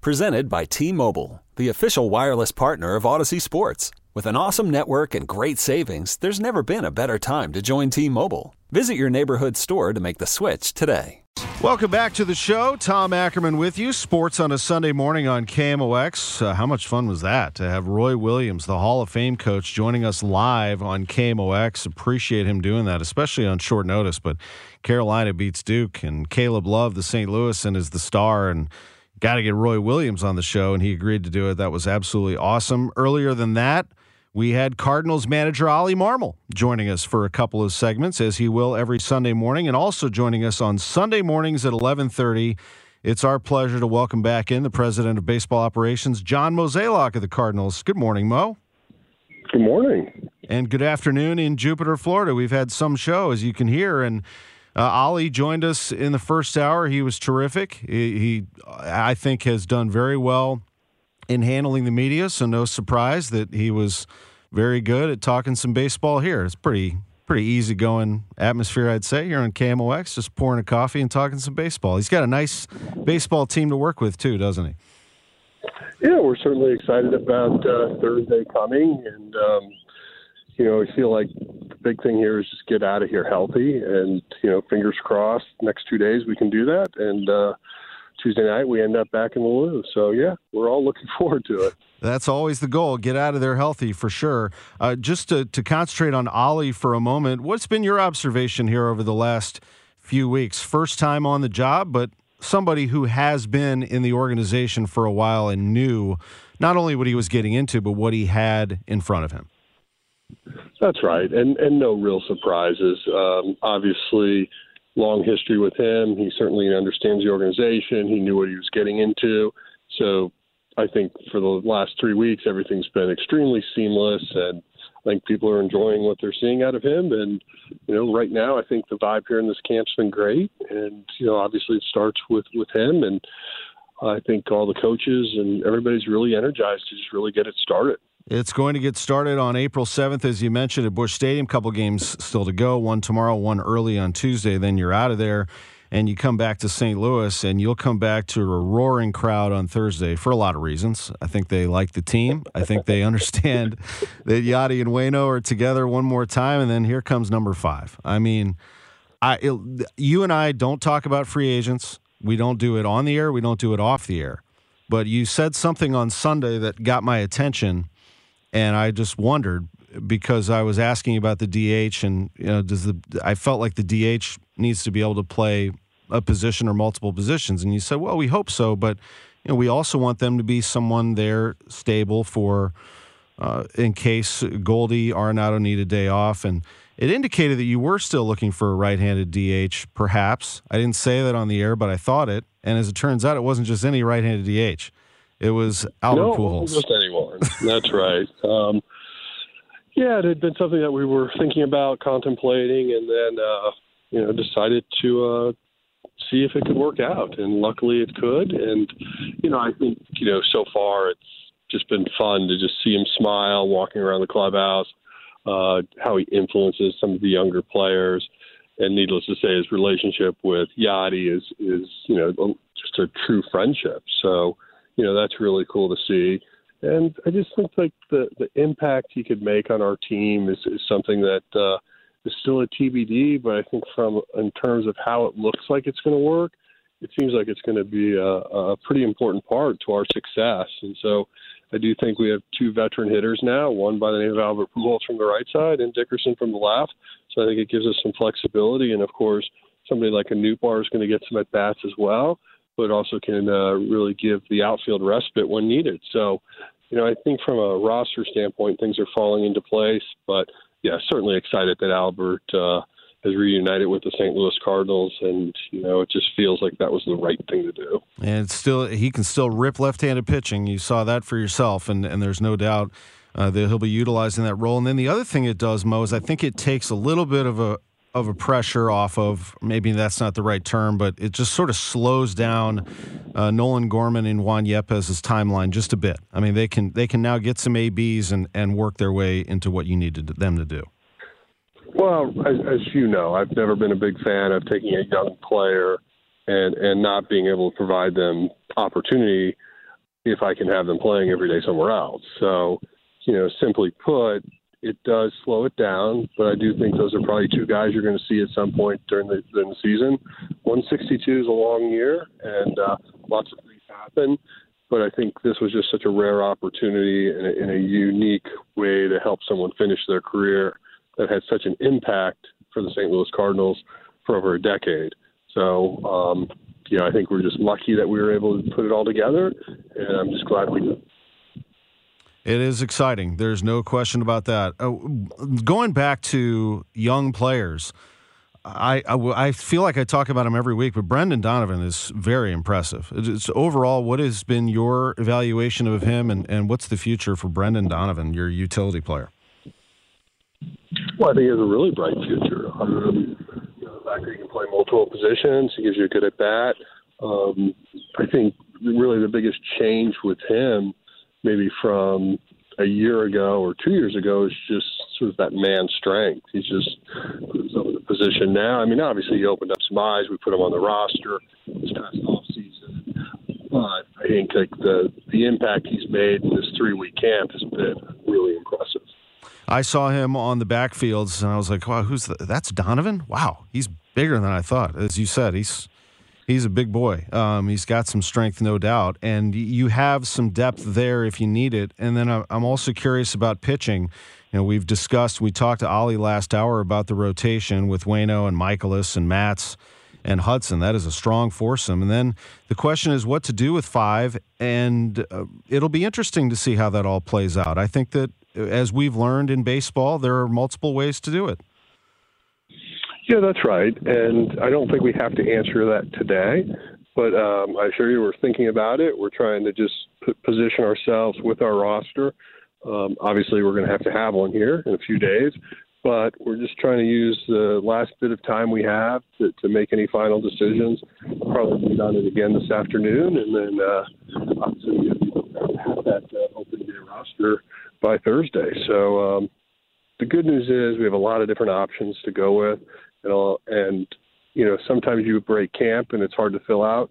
Presented by T Mobile, the official wireless partner of Audacy Sports. With an awesome network and great savings, there's never been a better time to join T Mobile. Visit your neighborhood store to make the switch today. Welcome back to the show. Tom Ackerman with you. Sports on a Sunday morning on KMOX. Uh, how much fun was that to have Roy Williams, the Hall of Fame coach, joining us live on KMOX? Appreciate him doing that, especially on short notice. But Carolina beats Duke, and Caleb Love, the St. Louisan, is the star. And got to get Roy Williams on the show, and he agreed to do it. That was absolutely awesome. Earlier than that, we had Cardinals manager Ollie Marmol joining us for a couple of segments, as he will every Sunday morning, and also joining us on Sunday mornings at 1130. It's our pleasure to welcome back in the president of baseball operations, John Mozeliak of the Cardinals. Good morning, Mo. Good morning. And good afternoon in Jupiter, Florida. We've had some show, as you can hear, and uh, Ollie joined us in the first hour. He was terrific. He, he, I think, has done very well in handling the media, so no surprise that he was very good at talking some baseball here. It's pretty pretty easy going atmosphere, I'd say, here on KMOX, just pouring a coffee and talking some baseball. He's got a nice baseball team to work with too, doesn't he? Yeah, we're certainly excited about uh, Thursday coming, and um, you know, I feel like big thing here is just get out of here healthy, and you know, fingers crossed, next two days we can do that, and uh, Tuesday night we end up back in the Lou. So yeah, we're all looking forward to it. That's always the goal. Get out of there healthy for sure. Uh, just to, to concentrate on Ollie for a moment, what's been your observation here over the last few weeks? First time on the job, but somebody who has been in the organization for a while and knew not only what he was getting into, but what he had in front of him. That's right, and and no real surprises. Um, obviously, long history with him. He certainly understands the organization. He knew what he was getting into. So I think for the last three weeks, everything's been extremely seamless, and I think people are enjoying what they're seeing out of him. And you know, right now, I think the vibe here in this camp's been great. And you know, obviously, it starts with with him, and I think all the coaches and everybody's really energized to just really get it started. It's going to get started on April 7th, as you mentioned, at Busch Stadium. Couple games still to go. One tomorrow, one early on Tuesday. Then you're out of there and you come back to St. Louis, and you'll come back to a roaring crowd on Thursday for a lot of reasons. I think they like the team. I think they understand that Yadi and Wayno are together one more time, and then here comes number five. I mean, I it, you and I don't talk about free agents. We don't do it on the air. We don't do it off the air. But you said something on Sunday that got my attention, and I just wondered because I was asking about the DH, and you know, does the I felt like the DH needs to be able to play a position or multiple positions, and you said, well, we hope so, but you know, we also want them to be someone there stable for uh, in case Goldie Arenado need a day off, and it indicated that you were still looking for a right-handed DH, perhaps. I didn't say that on the air, but I thought it, and as it turns out, it wasn't just any right-handed DH. It was Albert no, Pujols. That's right. Um, yeah, it had been something that we were thinking about, contemplating, and then uh, you know decided to uh, see if it could work out. And luckily, it could. And you know, I think you know so far it's just been fun to just see him smile walking around the clubhouse, uh, how he influences some of the younger players. And needless to say, his relationship with Yadi is is you know just a true friendship. So you know that's really cool to see. And I just think like the the impact he could make on our team is, is something that uh, is still a TBD. But I think from in terms of how it looks like it's going to work, it seems like it's going to be a, a pretty important part to our success. And so I do think we have two veteran hitters now, one by the name of Albert Pujols from the right side and Dickerson from the left. So I think it gives us some flexibility. And of course, somebody like a Nootbaar is going to get some at bats as well but also can uh, really give the outfield respite when needed. So, you know, I think from a roster standpoint, things are falling into place. But yeah, certainly excited that Albert uh, has reunited with the St. Louis Cardinals, and you know it just feels like that was the right thing to do. And still he can still rip left-handed pitching. You saw that for yourself, and and there's no doubt. Uh, that he'll be utilizing that role, and then the other thing it does, Mo, is I think it takes a little bit of a of a pressure off of maybe that's not the right term, but it just sort of slows down uh, Nolan Gorman and Juan Yepez's timeline just a bit. I mean, they can they can now get some ABs and and work their way into what you need them to do. Well, as, as you know, I've never been a big fan of taking a young player and and not being able to provide them opportunity if I can have them playing every day somewhere else. So, you know, simply put, it does slow it down, but I do think those are probably two guys you're going to see at some point during the, during the season. 162 is a long year, and uh, lots of things happen. But I think this was just such a rare opportunity in a, in a unique way to help someone finish their career that had such an impact for the St. Louis Cardinals for over a decade. So, um, you know, I think we're just lucky that we were able to put it all together, and I'm just glad we. It is exciting. There's no question about that. Uh, going back to young players, I, I, I, feel like I talk about him every week, but Brendan Donovan is very impressive. It's overall, what has been your evaluation of him, and, and what's the future for Brendan Donovan, your utility player? Well, I think he has a really bright future. Um, you know, the fact that he can play multiple positions, he gives you a good at bat. Um, I think really the biggest change with him maybe from a year ago or two years ago is just sort of that man strength. He's just in a position now. I mean, obviously he opened up some eyes. We put him on the roster this past off season, but I think like the the impact he's made in this three week camp has been really impressive. I saw him on the backfields, and I was like, "Wow, who's the, that's Donovan? Wow, he's bigger than I thought." As you said, he's He's a big boy. Um, he's got some strength, no doubt, and you have some depth there if you need it. And then I'm also curious about pitching. You know, we've discussed, we talked to Ollie last hour about the rotation with Wayno and Mikolas and Matz and Hudson. That is a strong foursome. And then the question is what to do with five, and uh, it'll be interesting to see how that all plays out. I think that as we've learned in baseball, there are multiple ways to do it. Yeah, that's right. And I don't think we have to answer that today, but um, I assure you we're thinking about it. We're trying to just position ourselves with our roster. Um, obviously, we're going to have to have one here in a few days, but we're just trying to use the last bit of time we have to, to make any final decisions. Probably be on it again this afternoon, and then uh, obviously have that uh, open day roster by Thursday. So um, the good news is we have a lot of different options to go with and all, and you know sometimes you break camp and it's hard to fill out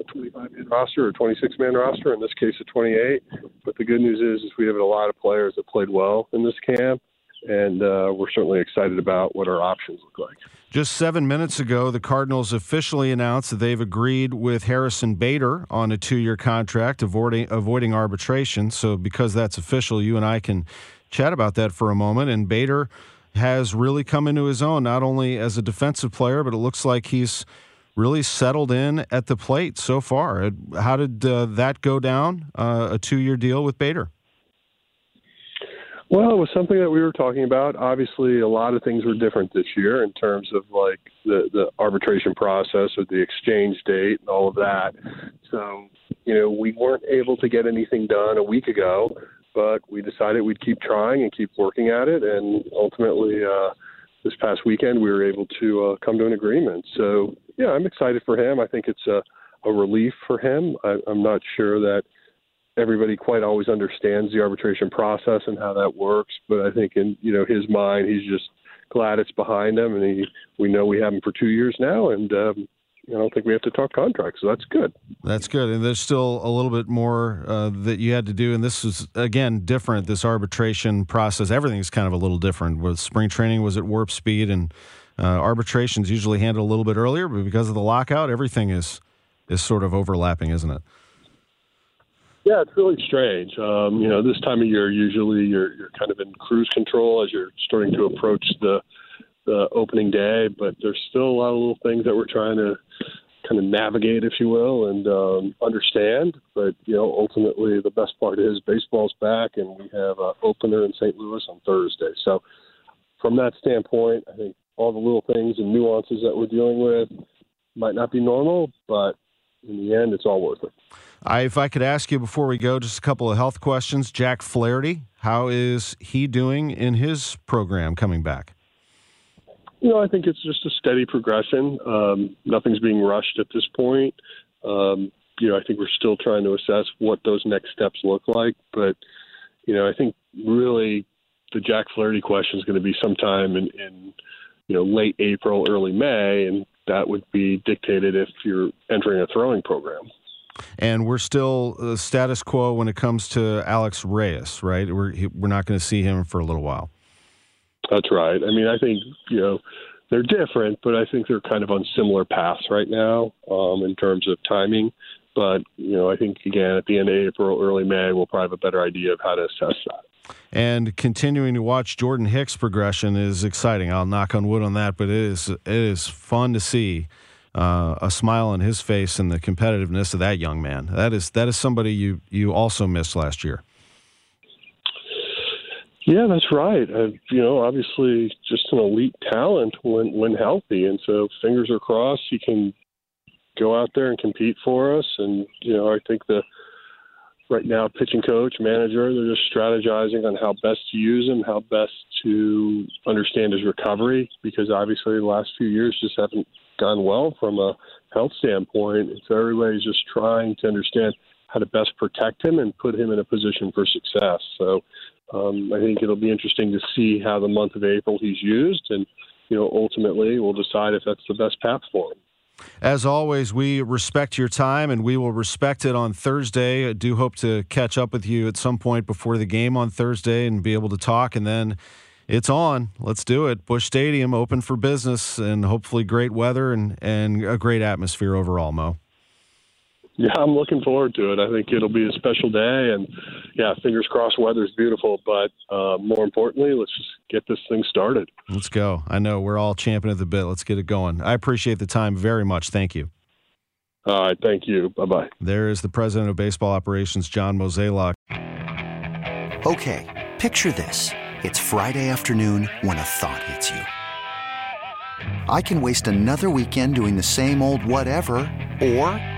a 25 man roster or 26 man roster. In this case, a 28. But the good news is, is we have a lot of players that played well in this camp, and uh, we're certainly excited about what our options look like. Just seven minutes ago, the Cardinals officially announced that they've agreed with Harrison Bader on a two year contract, avoiding, avoiding arbitration. So, because that's official, you and I can chat about that for a moment. And Bader has really come into his own, not only as a defensive player, but it looks like he's really settled in at the plate so far. How did uh, that go down? Uh, a two-year deal with Bader. Well, it was something that we were talking about. Obviously, a lot of things were different this year in terms of like the the arbitration process or the exchange date and all of that. So, you know, we weren't able to get anything done a week ago but we decided we'd keep trying and keep working at it. And ultimately, uh, this past weekend, we were able to uh, come to an agreement. So, yeah, I'm excited for him. I think it's a, a relief for him. I, I'm not sure that everybody quite always understands the arbitration process and how that works, but I think in you know his mind, he's just glad it's behind him, and he we know we have him for two years now, and um, I don't think we have to talk contracts, so that's good. That's good, and there's still a little bit more uh, that you had to do, and this is again different. This arbitration process, everything's kind of a little different. With spring training was at warp speed, and uh, arbitrations usually handled a little bit earlier, but because of the lockout, everything is is sort of overlapping, isn't it? Yeah, it's really strange. Um, you know, this time of year, usually you're you're kind of in cruise control as you're starting to approach the the opening day, but there's still a lot of little things that we're trying to kind of navigate, if you will, and um, understand. But you know, ultimately, the best part is baseball's back, and we have an opener in St. Louis on Thursday. So, from that standpoint, I think all the little things and nuances that we're dealing with might not be normal, but in the end, it's all worth it. I, if I could ask you before we go, just a couple of health questions. Jack Flaherty, how is he doing in his program coming back? You know, I think it's just a steady progression. Um, nothing's being rushed at this point. Um, you know, I think we're still trying to assess what those next steps look like. But, you know, I think really the Jack Flaherty question is going to be sometime in, in, you know, late April, early May, and that would be dictated if you're entering a throwing program. And we're still uh, status quo when it comes to Alex Reyes, right? We're we're not going to see him for a little while. That's right. I mean, I think you know they're different, but I think they're kind of on similar paths right now um, in terms of timing. But you know, I think again at the end of April, early May, we'll probably have a better idea of how to assess that. And continuing to watch Jordan Hicks' progression is exciting. I'll knock on wood on that, but it is it is fun to see uh, a smile on his face and the competitiveness of that young man. That is that is somebody you you also missed last year. Yeah, that's right. Uh, you know, obviously, just an elite talent when when healthy, and so fingers are crossed he can go out there and compete for us. And you know, I think the right now pitching coach, manager, they're just strategizing on how best to use him, how best to understand his recovery, because obviously the last few years just haven't gone well from a health standpoint. And so everybody's just trying to understand how to best protect him and put him in a position for success. So um, I think it'll be interesting to see how the month of April he's used, and you know ultimately we'll decide if that's the best path for him. As always, we respect your time and we will respect it on Thursday. I do hope to catch up with you at some point before the game on Thursday and be able to talk. And then it's on. Let's do it. Busch Stadium open for business and hopefully great weather and, and a great atmosphere overall, Mo. Yeah, I'm looking forward to it. I think it'll be a special day, and yeah, fingers crossed, weather's beautiful. But uh, more importantly, let's just get this thing started. Let's go. I know we're all champing at the bit. Let's get it going. I appreciate the time very much. Thank you. All right, thank you. Bye bye. There is the president of baseball operations, John Mozeliak. Okay, picture this: it's Friday afternoon when a thought hits you. I can waste another weekend doing the same old whatever, or